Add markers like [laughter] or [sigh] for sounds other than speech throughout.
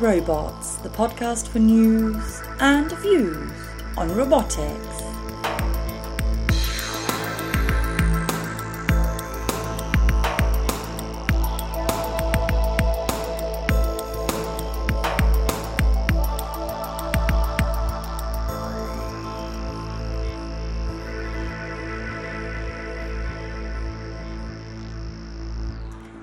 Robots, the podcast for news and views on robotics.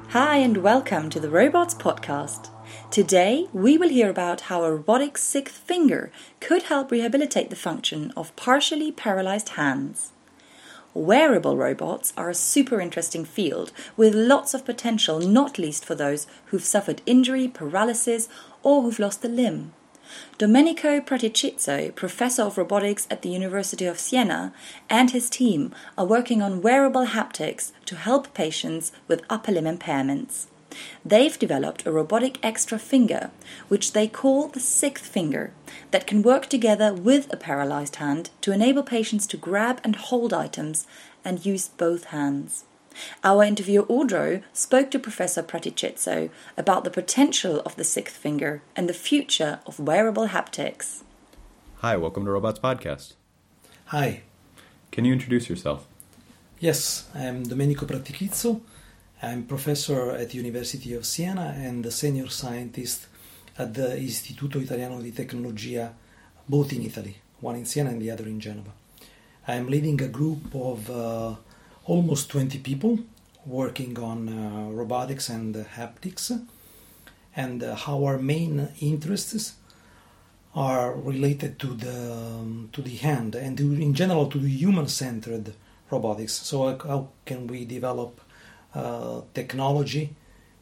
Hi, and welcome to the Robots Podcast. Today, we will hear about how a robotic sixth finger could help rehabilitate the function of partially paralyzed hands. Wearable robots are a super interesting field with lots of potential, not least for those who've suffered injury, paralysis, or who've lost a limb. Domenico Prattichizzo, professor of robotics at the University of Siena, and his team are working on wearable haptics to help patients with upper limb impairments. They've developed a robotic extra finger, which they call the sixth finger, that can work together with a paralyzed hand to enable patients to grab and hold items and use both hands. Our interviewer Audrow spoke to Professor Prattichizzo about the potential of the sixth finger and the future of wearable haptics. Hi, welcome to Robots Podcast. Hi. Can you introduce yourself? Yes, I'm Domenico Prattichizzo. I'm professor at the University of Siena and a senior scientist at the Istituto Italiano di Tecnologia, both in Italy, one in Siena and the other in Genova. I'm leading a group of uh, almost 20 people working on uh, robotics and haptics, and uh, our main interests are related to the um, to the hand and to, in general to the human-centered robotics. So how can we develop uh, technology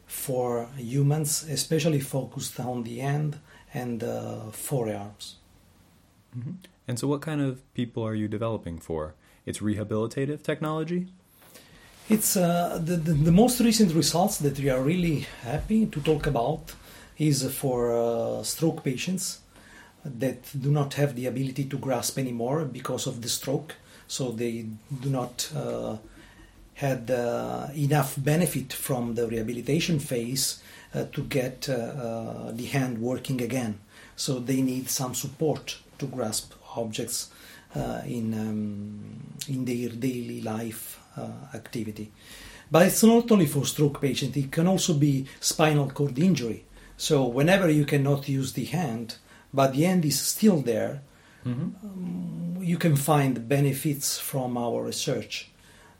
for humans, especially focused on the hand and uh, forearms? Mm-hmm. And so, what kind of people are you developing for? It's rehabilitative technology? It's uh, the, the, the, most recent results that we are really happy to talk about is for uh, stroke patients that do not have the ability to grasp anymore because of the stroke. So they do not uh, had uh, enough benefit from the rehabilitation phase uh, to get uh, the hand working again. So they need some support to grasp objects in um, in their daily life uh, activity. But it's not only for stroke patients, it can also be spinal cord injury. So, whenever you cannot use the hand, but the hand is still there, mm-hmm. um, you can find benefits from our research.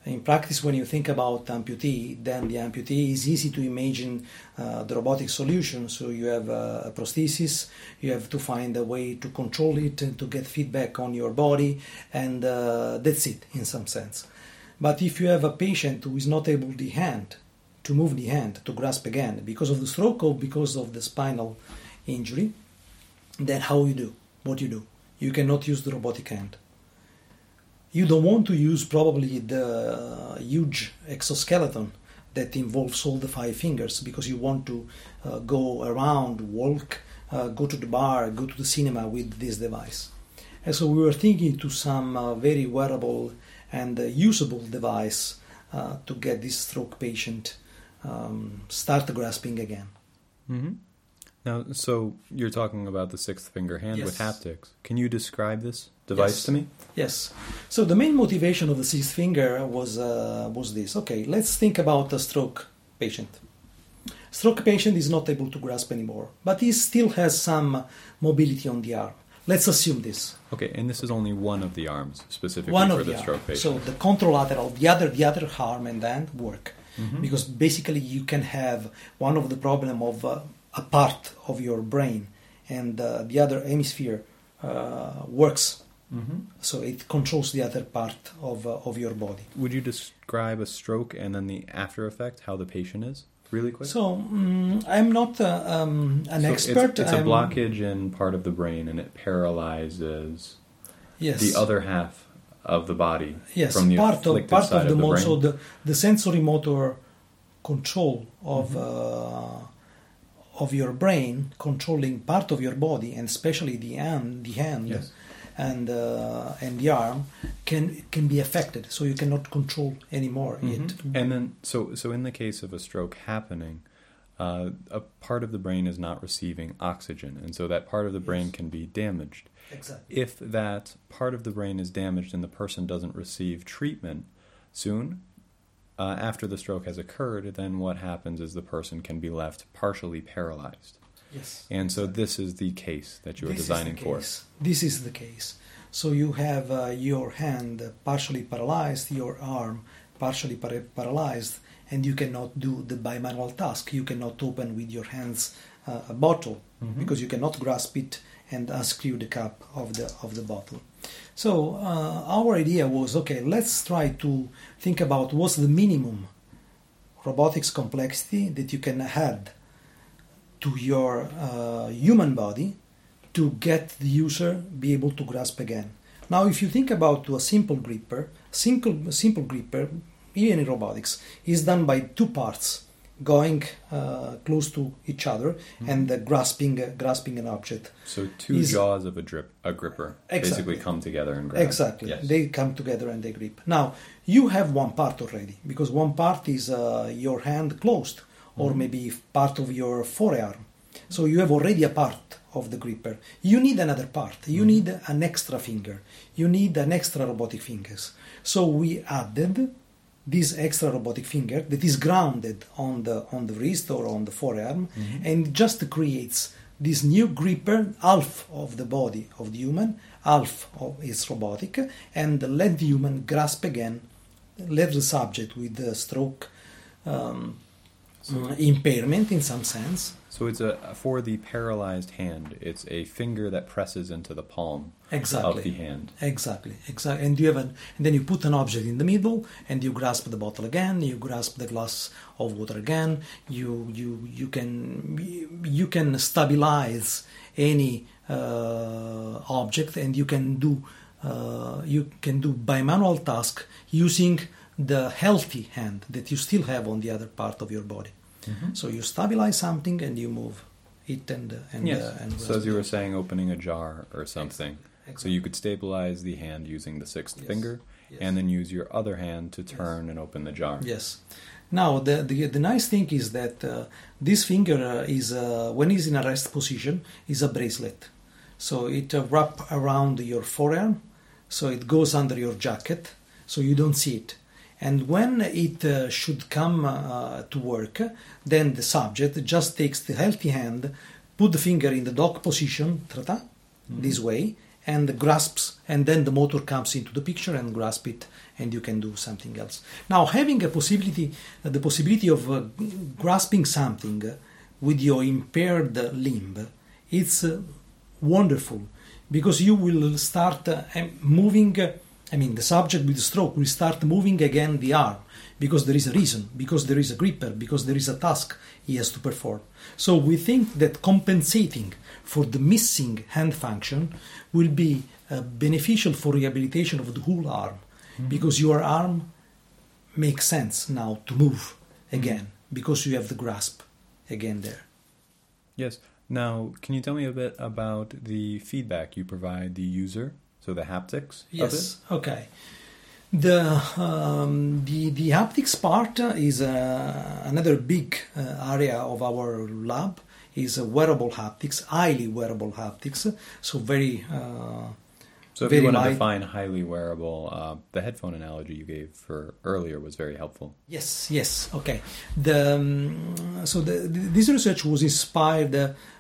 In practice, when you think about amputee, then the amputee is easy to imagine uh, the robotic solution. So you have uh, a prosthesis, you have to find a way to control it and to get feedback on your body, and uh, that's it in some sense. But if you have a patient who is not able the hand to move the hand to grasp again because of the stroke or because of the spinal injury, then how you do? What you do? You cannot use the robotic hand. You don't want to use probably the huge exoskeleton that involves all the five fingers because you want to uh, go around, walk, uh, go to the bar, go to the cinema with this device. And so we were thinking to some uh, very wearable and a usable device uh, to get this stroke patient um, start grasping again. Mm-hmm. Now, so you're talking about the sixth finger hand yes. with haptics. Can you describe this device yes. to me? Yes. So the main motivation of the sixth finger was uh, was this. Okay, let's think about a stroke patient. Stroke patient is not able to grasp anymore, but he still has some mobility on the arm. Let's assume this. Okay, and this is only one of the arms specifically one for the, the stroke patient. So the contralateral, the other, the other arm and hand work, mm-hmm. because basically you can have one of the problem of uh, a part of your brain, and uh, the other hemisphere uh, works. Mm-hmm. So it controls the other part of uh, of your body. Would you describe a stroke and then the after effect, how the patient is? really quick? So um, I'm not uh, um, an so expert. It's, it's a blockage in part of the brain, and it paralyzes yes. the other half of the body. Yes, from the part of part of the, of the so the the sensory motor control of mm-hmm. uh, of your brain controlling part of your body, and especially the hand, the hand. Yes and uh, and the arm can can be affected so you cannot control anymore mm-hmm. it and then so so in the case of a stroke happening uh, a part of the brain is not receiving oxygen, and so that part of the brain Yes. can be damaged. Exactly. If that part of the brain is damaged and the person doesn't receive treatment soon, uh, after the stroke has occurred, then what happens is the person can be left partially paralyzed. Yes. And so this is the case that you are This designing for. This is the case. So you have uh, your hand partially paralyzed, your arm partially para- paralyzed, and you cannot do the bimanual task. You cannot open with your hands uh, a bottle Mhm. because you cannot grasp it and unscrew the cap of the of the bottle. So uh, our idea was okay. Let's try to think about what's the minimum robotics complexity that you can add to your uh, human body to get the user be able to grasp again. Now, if you think about a simple gripper, simple simple gripper, even in robotics, is done by two parts going uh, close to each other and uh, grasping uh, grasping an object. So two Is- jaws of a drip a gripper Exactly. basically come together and grab. Exactly. Yes. They come together and they grip. Now, you have one part already because one part is uh, your hand closed or Mm-hmm. maybe part of your forearm. So you have already a part of the gripper. You need another part. You Mm-hmm. need an extra finger. You need an extra robotic fingers. So we added this extra robotic finger that is grounded on the on the wrist or on the forearm Mm-hmm. and just creates this new gripper half of the body of the human half of is robotic and let the human grasp again let the subject with the stroke um, impairment in some sense So it's a for the paralyzed hand. It's a finger that presses into the palm exactly of the hand. Exactly, exactly. And you have an, and then you put an object in the middle, and you grasp the bottle again. You grasp the glass of water again. You you you can you can stabilize any uh, object, and you can do uh, you can do bimanual task using the healthy hand that you still have on the other part of your body. So you stabilize something and you move it and uh, and Yes. uh, and so as you were saying, opening a jar or something. So you could stabilize the hand using the sixth Yes. finger, Yes. and then use your other hand to turn and open the jar. Yes. Now the the, the nice thing is that uh, this finger uh, is uh, when it's in a rest position is a bracelet, so it uh, wrap around your forearm, so it goes under your jacket, so you don't see it. And when it uh, should come uh, to work, then the subject just takes the healthy hand, put the finger in the dock position, tra-ta, this way, and grasps, and then the motor comes into the picture and grasp it, and you can do something else. Now, having a possibility, uh, the possibility of uh, grasping something with your impaired limb, it's uh, wonderful because you will start uh, moving. I mean, the subject with the stroke will start moving again the arm because there is a reason, because there is a gripper, because there is a task he has to perform. So we think that compensating for the missing hand function will be uh, beneficial for rehabilitation of the whole arm because your arm makes sense now to move again because you have the grasp again there. Yes. Now, can you tell me a bit about the feedback you provide the user? So the haptics of Yes. Okay. The um, the the haptics part is uh, another big uh, area of our lab. Is wearable haptics, highly wearable haptics. So very. Uh, So if very you want to light. define highly wearable, uh, the headphone analogy you gave for earlier was very helpful. Yes, yes, okay. The, um, so the, this research was inspired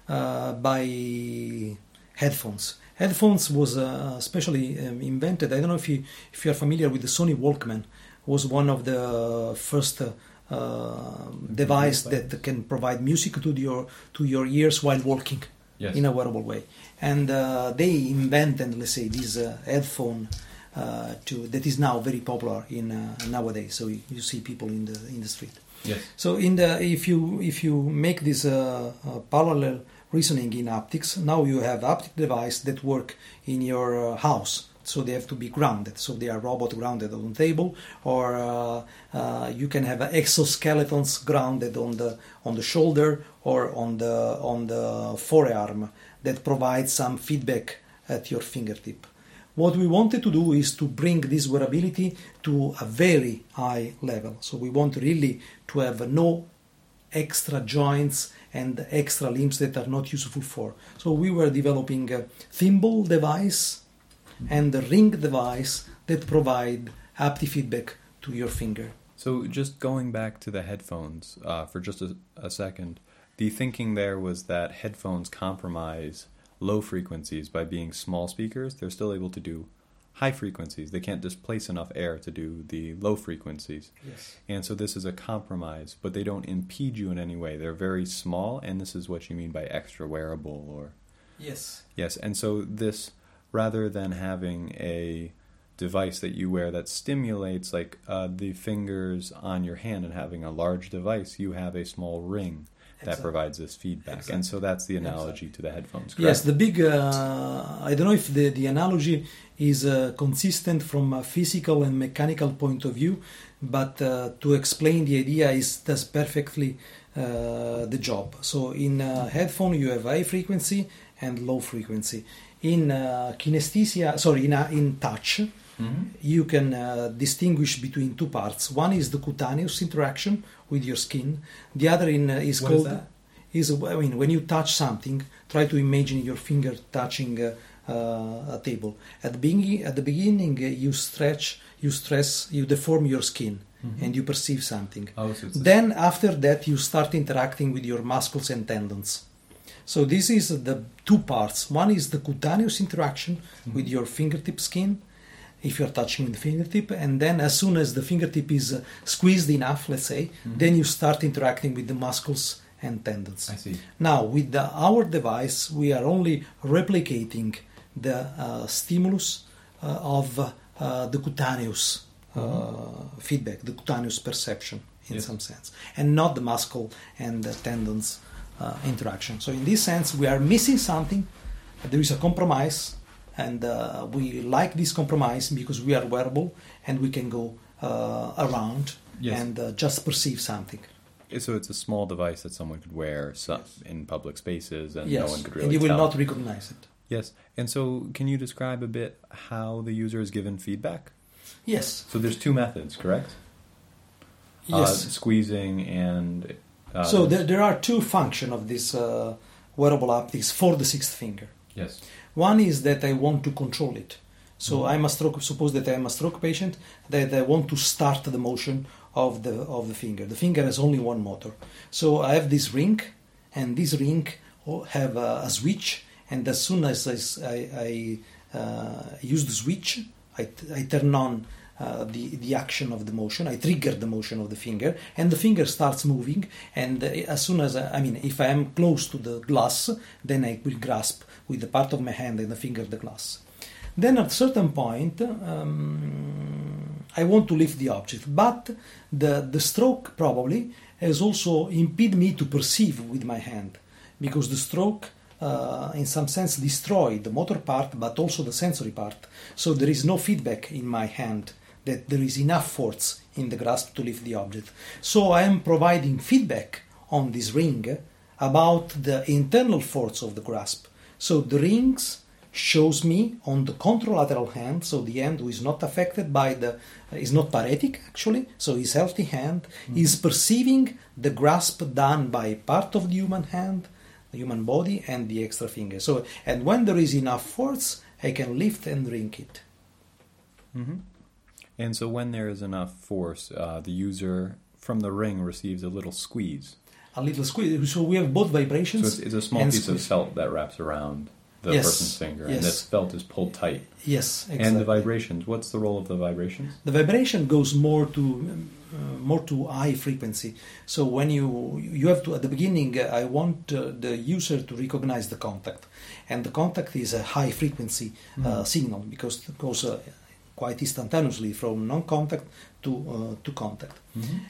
uh, by headphones. Headphones was uh, specially um, invented. I don't know if you if you are familiar with the Sony Walkman. Was one of the first uh, uh, device that can provide music to your to your ears while walking Yes. in a wearable way. And uh, they invented, let's say, this uh, headphone uh, to that is now very popular in uh, nowadays. So you, you see people in the in the street. Yes. So in the if you if you make this uh, uh, parallel reasoning in haptics. now you have haptic device that work in your uh, house. So they have to be grounded. So they are robot grounded on the table, or uh, uh, you can have exoskeletons grounded on the on the shoulder or on the on the forearm that provide some feedback at your fingertip. What we wanted to do is to bring this wearability to a very high level. So we want really to have no extra joints and extra limbs that are not useful for. So we were developing a thimble device and a ring device that provide feedback to your finger. So, just going back to the headphones uh, for just a, a second, the thinking there was that headphones compromise low frequencies by being small speakers. They're still able to do high frequencies. They can't displace enough air to do the low frequencies. Yes. And so this is a compromise, but they don't impede you in any way. They're very small, and this is what you mean by extra wearable or Yes. yes. And so this rather than having a device that you wear that stimulates like uh, the fingers on your hand and having a large device, you have a small ring that Exactly. provides this feedback. Exactly. And so that's the analogy to the headphones. Correct? Yes, the big. Uh, I don't know if the, the analogy is uh, consistent from a physical and mechanical point of view, but uh, to explain the idea is does perfectly uh, the job. So in headphone you have high frequency and low frequency. In uh, kinesthesia, sorry, in, in touch, Mhm. you can uh, distinguish between two parts. One is the cutaneous interaction with your skin. The other in, uh, is What is called is I mean when you touch something, try to imagine your finger touching uh, uh, a table. At the beginning, at the beginning, uh, you stretch, you stress, you deform your skin, and you perceive something. Oh, so Then after that, you start interacting with your muscles and tendons. So this is the two parts. One is the cutaneous interaction with your fingertip skin, if you're touching with the fingertip, and then as soon as the fingertip is squeezed enough, let's say, then you start interacting with the muscles and tendons. I see. Now, with the, our device, we are only replicating the uh, stimulus uh, of uh, the cutaneous uh, feedback, the cutaneous perception, in Yes. some sense, and not the muscle and the tendons uh, interaction. So, in this sense, we are missing something. There is a compromise, and uh, we like this compromise because we are wearable and we can go uh, around Yes. and uh, just perceive something. So it's a small device that someone could wear so- in public spaces, and yes, no one could really and you will tell. not recognize it. Yes, and so can you describe a bit how the user is given feedback? Yes. So there's two methods, correct? Yes. Uh, squeezing and. Uh, so there, there are two functions of this uh, wearable haptics for the sixth finger. Yes. One is that I want to control it. So Mm-hmm. I'm a stroke. Suppose that I'm a stroke patient that I want to start the motion of the of the finger. The finger has only one motor. So I have this ring, and this ring have a, a switch. And as soon as I uh, use the switch, I, t- I turn on uh, the the action of the motion. I trigger the motion of the finger, and the finger starts moving. And uh, as soon as I, I mean, if I am close to the glass, then I will grasp with the part of my hand and the finger of the glass. Then at a certain point, um, I want to lift the object, but the, the stroke probably has also impeded me to perceive with my hand because the stroke, uh, in some sense, destroyed the motor part but also the sensory part. So there is no feedback in my hand that there is enough force in the grasp to lift the object. So I am providing feedback on this ring about the internal force of the grasp. So the rings shows me on the contralateral hand, so the hand who is not affected by the is not paretic actually, so his healthy hand is perceiving the grasp done by part of the human hand, the human body, and the extra finger. So and when there is enough force, I can lift and ring it. hmm And so when there is enough force, uh, the user from the ring receives a little squeeze. A little squeeze. So we have both So vibrations. it's, it's a small piece of felt that wraps around the Yes, person's finger, and this felt is pulled tight. Yes, exactly. And the vibrations. What's the role of the vibrations? the vibration goes more to uh, more to high frequency so when you you have to at the beginning uh, i want uh, the user to recognize the contact and the contact is a high frequency uh, signal because it goes uh, quite instantaneously from non-contact to uh, to contact.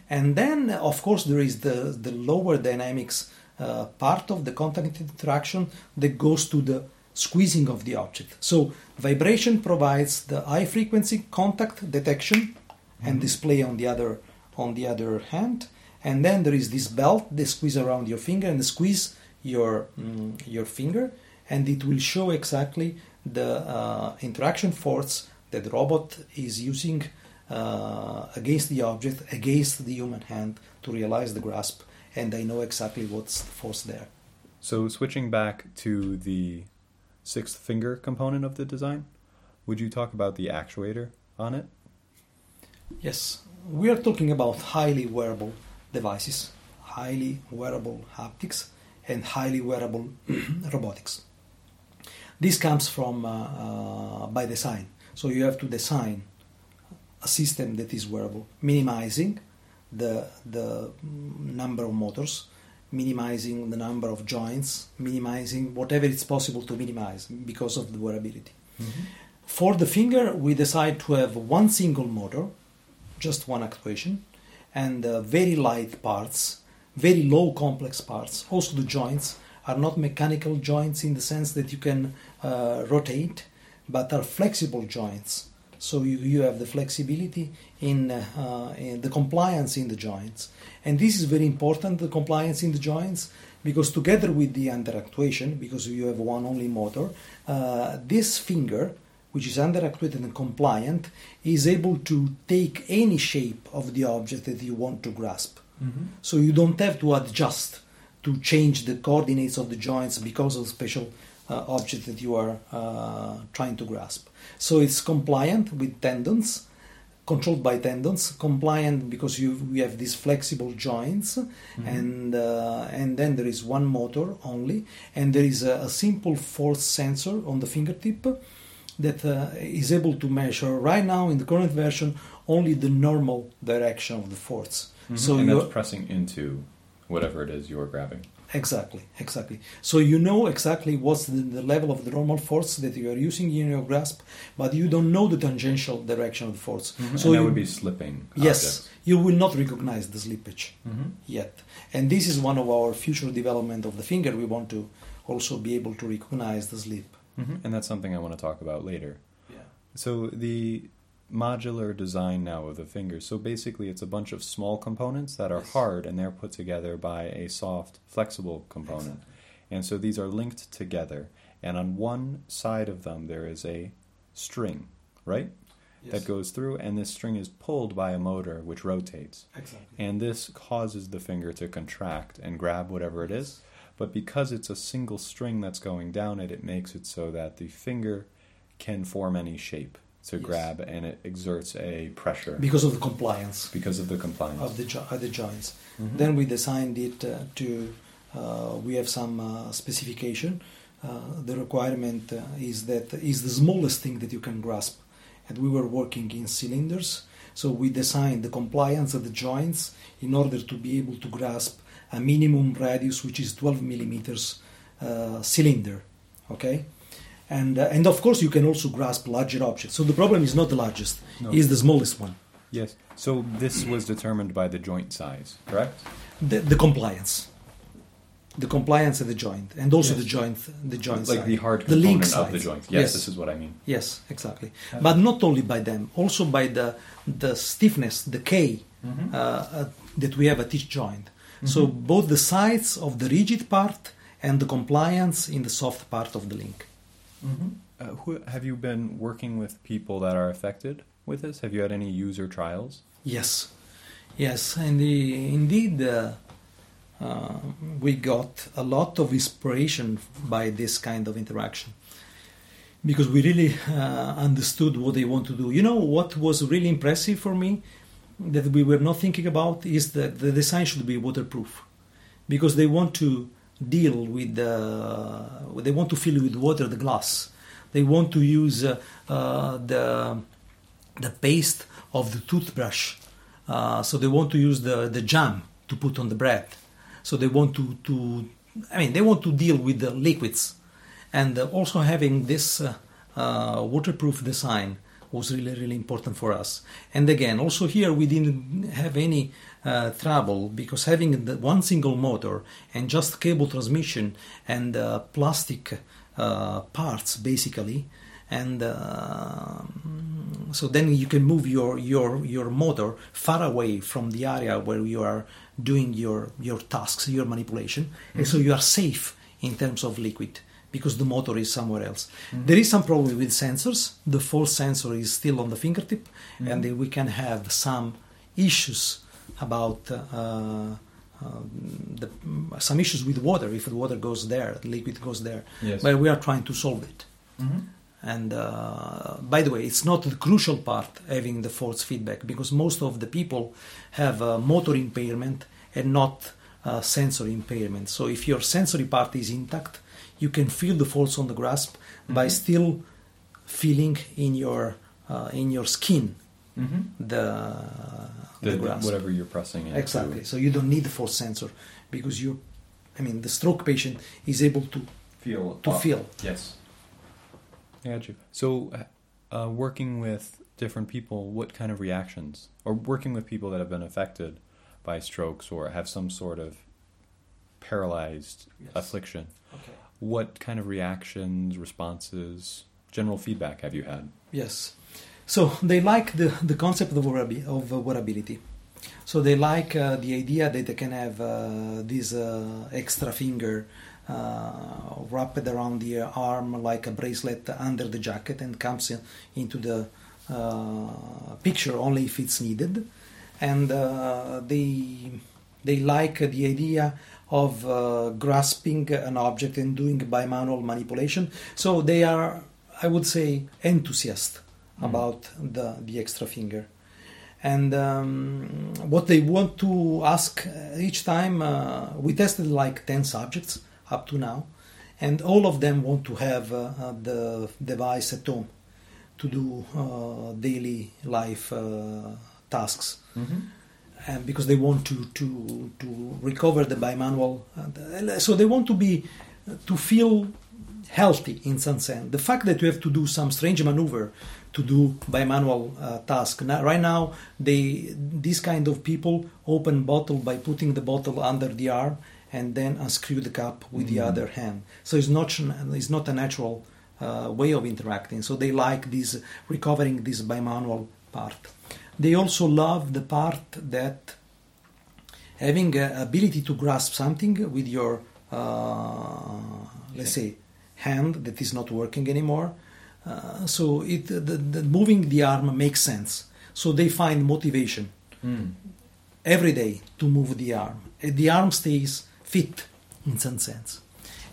And then uh, of course there is the the lower dynamics uh, part of the contact interaction that goes to the squeezing of the object. So vibration provides the high frequency contact detection and display on the other on the other hand, and then there is this belt they squeeze around your finger and squeeze your mm, your finger, and it will show exactly the uh, interaction force that the robot is using uh, against the object, against the human hand to realize the grasp and I know exactly what's the force there. So, switching back to the sixth finger component of the design, would you talk about the actuator on it? Yes, we are talking about highly wearable devices, highly wearable haptics, and highly wearable [clears throat] robotics. This comes from uh, uh, by design. So you have to design a system that is wearable, minimizing the the number of motors, minimizing the number of joints, minimizing whatever it's possible to minimize because of the wearability. Mm-hmm. For the finger, we decide to have one single motor, just one actuation, and uh, very light parts, very low complex parts. Also, the joints are not mechanical joints in the sense that you can uh, rotate, but are flexible joints. So you, you have the flexibility in, uh, in the compliance in the joints. And this is very important, the compliance in the joints, because together with the under actuation, because you have one only motor, uh, this finger, which is under actuated and compliant, is able to take any shape of the object that you want to grasp. Mm-hmm. So you don't have to adjust to change the coordinates of the joints because of special uh, object that you are uh, trying to grasp. So it's compliant with tendons, controlled by tendons, compliant because you we have these flexible joints, Mm-hmm. and uh, and then there is one motor only, and there is a, a simple force sensor on the fingertip that uh, is able to measure right now in the current version only the normal direction of the force. So So Mm-hmm. and that's pressing into whatever it is you're grabbing. Exactly, exactly. So you know exactly what's the, the level of the normal force that you are using in your grasp, but you don't know the tangential direction of the force. So and that you, would be slipping. yes, objects. you will not recognize the slippage Mm-hmm. yet. And this is one of our future development of the finger. We want to also be able to recognize the slip. Mm-hmm. And that's something I want to talk about later. Yeah. So the modular design now of the fingers. So basically, it's a bunch of small components that are Yes. hard, and they're put together by a soft, flexible component. And so these are linked together, and on one side of them there is a string, right? That goes through, and this string is pulled by a motor which rotates. exactly. And this causes the finger to contract and grab whatever it is. But because it's a single string that's going down it, it makes it so that the finger can form any shape to Yes. grab and it exerts a pressure Because of the compliance. because of the compliance. of the jo- of the joints. Mhm. Then we designed it uh, to. Uh, we have some uh, specification. Uh, the requirement uh, is that is the smallest thing that you can grasp, and we were working in cylinders. So we designed the compliance of the joints in order to be able to grasp a minimum radius, which is 12 millimeters uh, cylinder. Okay. And, uh, and of course, you can also grasp larger objects. So the problem is not the largest; No. is the smallest one. yes. So this was determined by the joint size, correct? the, the compliance the compliance of the joint and also Yes. the joint the joint like side. the hard the link of the joint. Yes, yes this is what I mean. yes exactly but not only by them also by the the stiffness the k Mm-hmm. uh, uh, that we have at each joint so both the sides of the rigid part and the compliance in the soft part of the link Uh, who, have you been working with people that are affected with this? Have you had any user trials? Yes, yes, and the, indeed, uh, uh, we got a lot of inspiration by this kind of interaction because we really uh, understood what they want to do. You know what was really impressive for me that we were not thinking about is that the design should be waterproof because they want to deal with the, they want to fill with water the glass. They want to use uh, uh, the the paste of the toothbrush. Uh, so they want to use the, the jam to put on the bread. So they want to, to I mean, they want to deal with the liquids. And uh, also having this uh, uh, waterproof design was really, really important for us. And again, also here we didn't have any uh, trouble because having the one single motor and just cable transmission and uh, plastic uh, parts basically, and uh, so then you can move your your your motor far away from the area where you are doing your your tasks your manipulation and so you are safe in terms of liquid because the motor is somewhere else. There is some problem with sensors. The force sensor is still on the fingertip and we can have some issues about uh, um, the, some issues with water. If the water goes there, the liquid goes there. Yes. But we are trying to solve it. Mm-hmm. And uh, by the way, it's not the crucial part having the force feedback because most of the people have uh, motor impairment and not uh, sensory impairment. So if your sensory part is intact, you can feel the force on the grasp by Mhm. still feeling in your uh, in your skin Mm-hmm. the The, the grasp. whatever you're pressing into. Exactly. So you don't need the force sensor because you, I mean, the stroke patient is able to Feel to up. feel. Yes. I got you. So, uh, working with different people, what kind of reactions, or working with people that have been affected by strokes or have some sort of paralyzed affliction, Okay. what kind of reactions, responses, general feedback have you had? Yes. So they like the, the concept of, of uh, wearability. So they like uh, the idea that they can have uh, this uh, extra finger uh, wrapped around the arm like a bracelet under the jacket and comes in, into the uh, picture only if it's needed. And they they like the idea of uh, grasping an object and doing bimanual manipulation. So they are, I would say, enthusiast Mm. About the the extra finger. And um, what they want to ask uh, each time, uh, we tested like 10 subjects up to now, and all of them want to have uh, uh, the device at home to do uh, daily life uh, tasks Mm-hmm. and because they want to to to recover the bimanual so they want to be to feel healthy in some sense. The fact that you have to do some strange maneuver to do bimanual uh, task. Now, right now they these kind of people open bottle by putting the bottle under the arm and then unscrew the cap with the Mm. other hand. So it's not it's not a natural uh, way of interacting. So they like this recovering this bimanual part. They also love the part that having ability to grasp something with your uh, let's say hand that is not working anymore. Uh, so it the, the moving the arm makes sense. So they find motivation Mm. every day to move the arm. And the arm stays fit in some sense.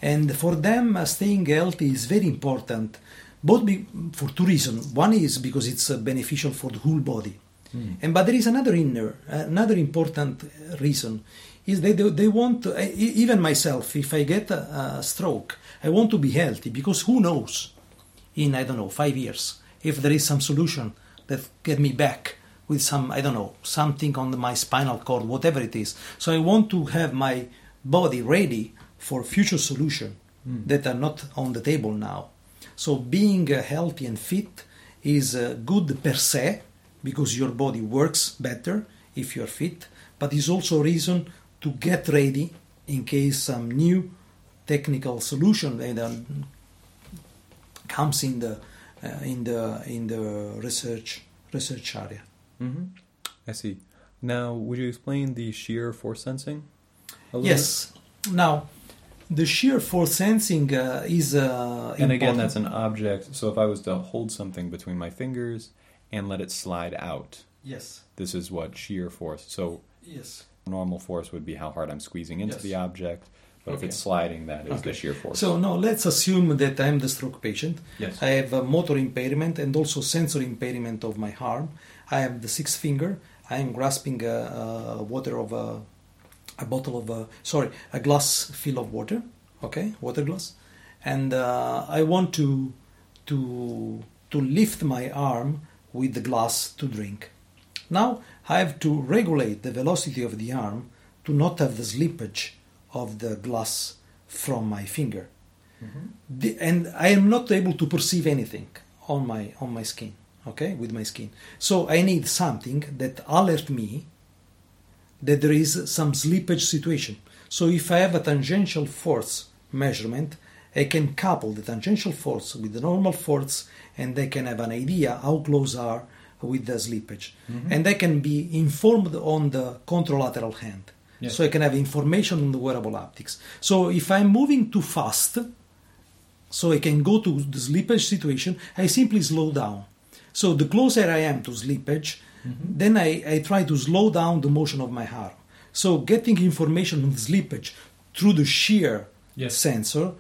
And for them uh, staying healthy is very important both be, for two reasons. One is because it's uh, beneficial for the whole body. Mm. and but there is another inner, another important uh, reason is that they, they want to, e- even myself. If I get a, a stroke, I want to be healthy because who knows, in I don't know five years, if there is some solution that get me back with some I don't know something on my spinal cord, whatever it is. So I want to have my body ready for future solution Mm. that are not on the table now. So being uh, healthy and fit is uh, good per se because your body works better if you're fit, but is also a reason to get ready in case some new technical solution comes in the uh, in the in the research research area. Mm-hmm. I see. Now, would you explain the shear force sensing? Yes. Now, the shear force sensing uh, is uh, bit? And again, that's an object. So if I was to hold something between my fingers and let it slide out, yes this is what shear force. So yes. Normal force would be how hard I'm squeezing into Yes. the object, but if it's sliding, that is Okay. the shear force. So now let's assume that I'm the stroke patient. yes. I have a motor impairment and also sensory impairment of my arm. I have the sixth finger. I am grasping a, a water of a, a bottle of a, sorry, a glass full of water. Okay, water glass, and uh, I want to to to lift my arm with the glass to drink. Now I have to regulate the velocity of the arm to not have the slippage of the glass from my finger Mhm. the, and I am not able to perceive anything on my on my skin. Okay, with my skin. So I need something that alert me that there is some slippage situation. So if I have a tangential force measurement, I can couple the tangential force with the normal force, and I can have an idea how close are with the slippage, Mhm. and I can be informed on the contralateral hand. Yes. So I can have information on the wearable haptics. So if I'm moving too fast, so I can go to the slippage situation, I simply slow down. So the closer I am to slippage, Mhm. then I, I try to slow down the motion of my arm So getting information on the slippage through the shear Yes. sensor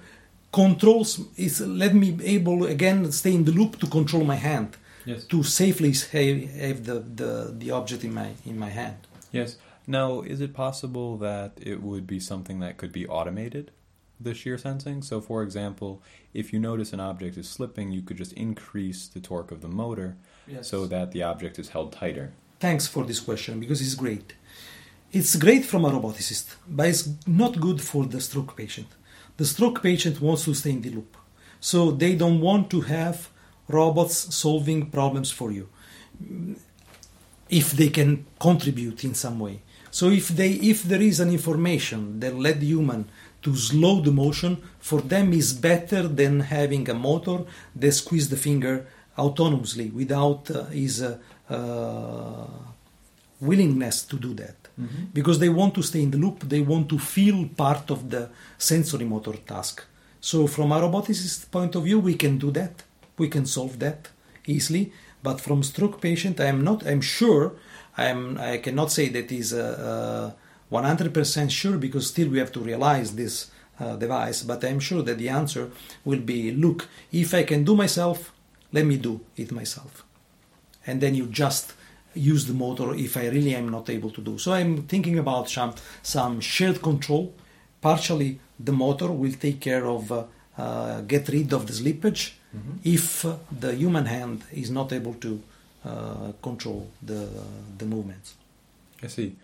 controls is let me able again stay in the loop to control my hand Yes. to safely have, have the, the, the object in my in my hand. Yes. Now, is it possible that it would be something that could be automated, the shear sensing? So, for example, if you notice an object is slipping, you could just increase the torque of the motor so that the object is held tighter. Thanks for this question because it's great. It's great from a roboticist, but it's not good for the stroke patient. The stroke patient wants to stay in the loop, so they don't want to have robots solving problems for you if they can contribute in some way. So if they if there is an information that led the human to slow the motion, for them is better than having a motor that squeeze the finger autonomously without uh, his uh, uh, willingness to do that. Because they want to stay in the loop, they want to feel part of the sensory motor task. So from a roboticist point of view, we can do that. We can solve that easily. But from stroke patient, I am not. I'm sure. I am. I cannot say that is uh, uh, 100% sure because still we have to realize this uh, device. But I'm sure that the answer will be: Look, if I can do myself, let me do it myself. And then you just use the motor if I really am not able to do. So I'm thinking about some some shared control. Partially, the motor will take care of uh, uh, get rid of the slippage if uh, the human hand is not able to uh, control the the movements. I see.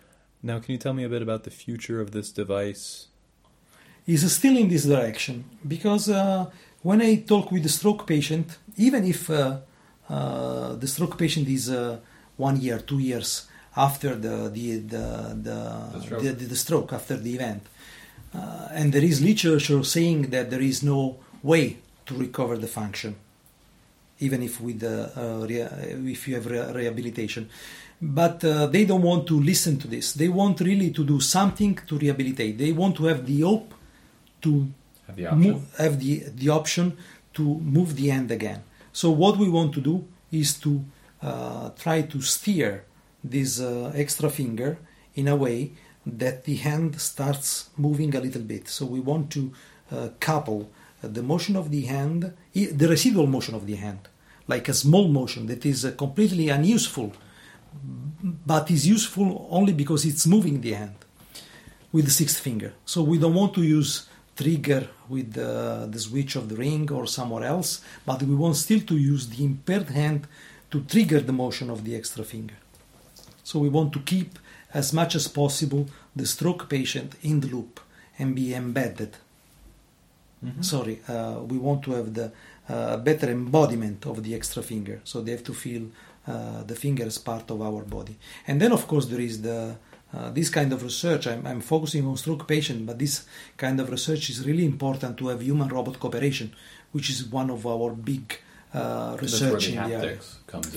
Now, can you tell me a bit about the future of this device? is still in this direction because uh, when I talk with the stroke patient, even if uh, uh, the stroke patient is uh, one year, two years after the the the the, The stroke. the, the, stroke after the event, uh, and there is literature saying that there is no way to recover the function, even if with uh, uh, if you have re- rehabilitation. But uh, they don't want to listen to this. They want really to do something to rehabilitate. They want to have the hope to Have the option? have the, the option to move the hand again. So what we want to do is to uh, try to steer this uh, extra finger in a way that the hand starts moving a little bit. So we want to uh, couple the motion of the hand, the residual motion of the hand, like a small motion that is uh, completely unuseful, but is useful only because it's moving the hand with the sixth finger. So we don't want to use trigger with the, the switch of the ring or somewhere else, but we want still to use the impaired hand to trigger the motion of the extra finger. So we want to keep as much as possible the stroke patient in the loop and be embedded. Sorry, uh, we want to have the uh, better embodiment of the extra finger, so they have to feel uh, the finger as part of our body. And then, of course, there is the uh, this kind of research. I'm, I'm focusing on stroke patient, but this kind of research is really important to have human-robot cooperation, which is one of our big uh, research the in the area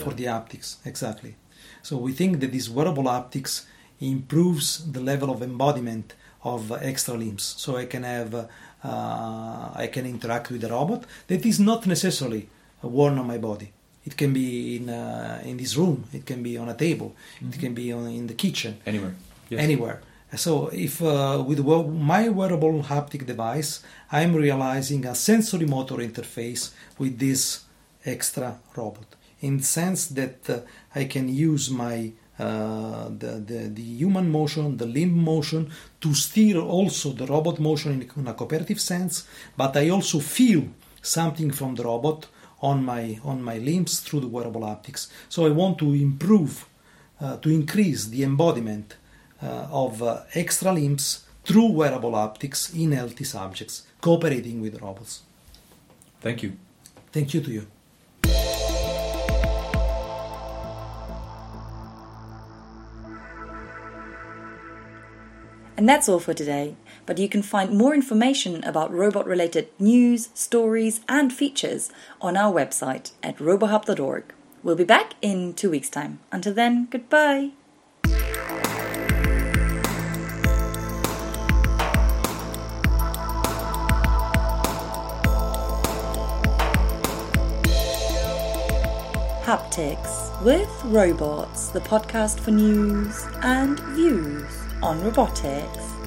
for in. the haptics exactly so we think that this wearable haptics improves the level of embodiment of uh, extra limbs so i can have uh, i can interact with the robot that is not necessarily uh, worn on my body it can be in uh, in this room it can be on a table it can be on, in the kitchen Anywhere. Yes. anywhere. So, if uh, with my wearable haptic device, I'm realizing a sensory motor interface with this extra robot, in the sense that uh, I can use my uh, the, the the human motion, the limb motion, to steer also the robot motion in, in a cooperative sense. But I also feel something from the robot on my on my limbs through the wearable haptics. So I want to improve, uh, to increase the embodiment uh, of uh, extra limbs through wearable haptics in healthy subjects, cooperating with robots. Thank you. Thank you to you. And that's all for today. But you can find more information about robot related news, stories, and features on our website at robohub.org. We'll be back in two weeks' time. Until then, goodbye. Haptics with Robots, the podcast for news and views on robotics.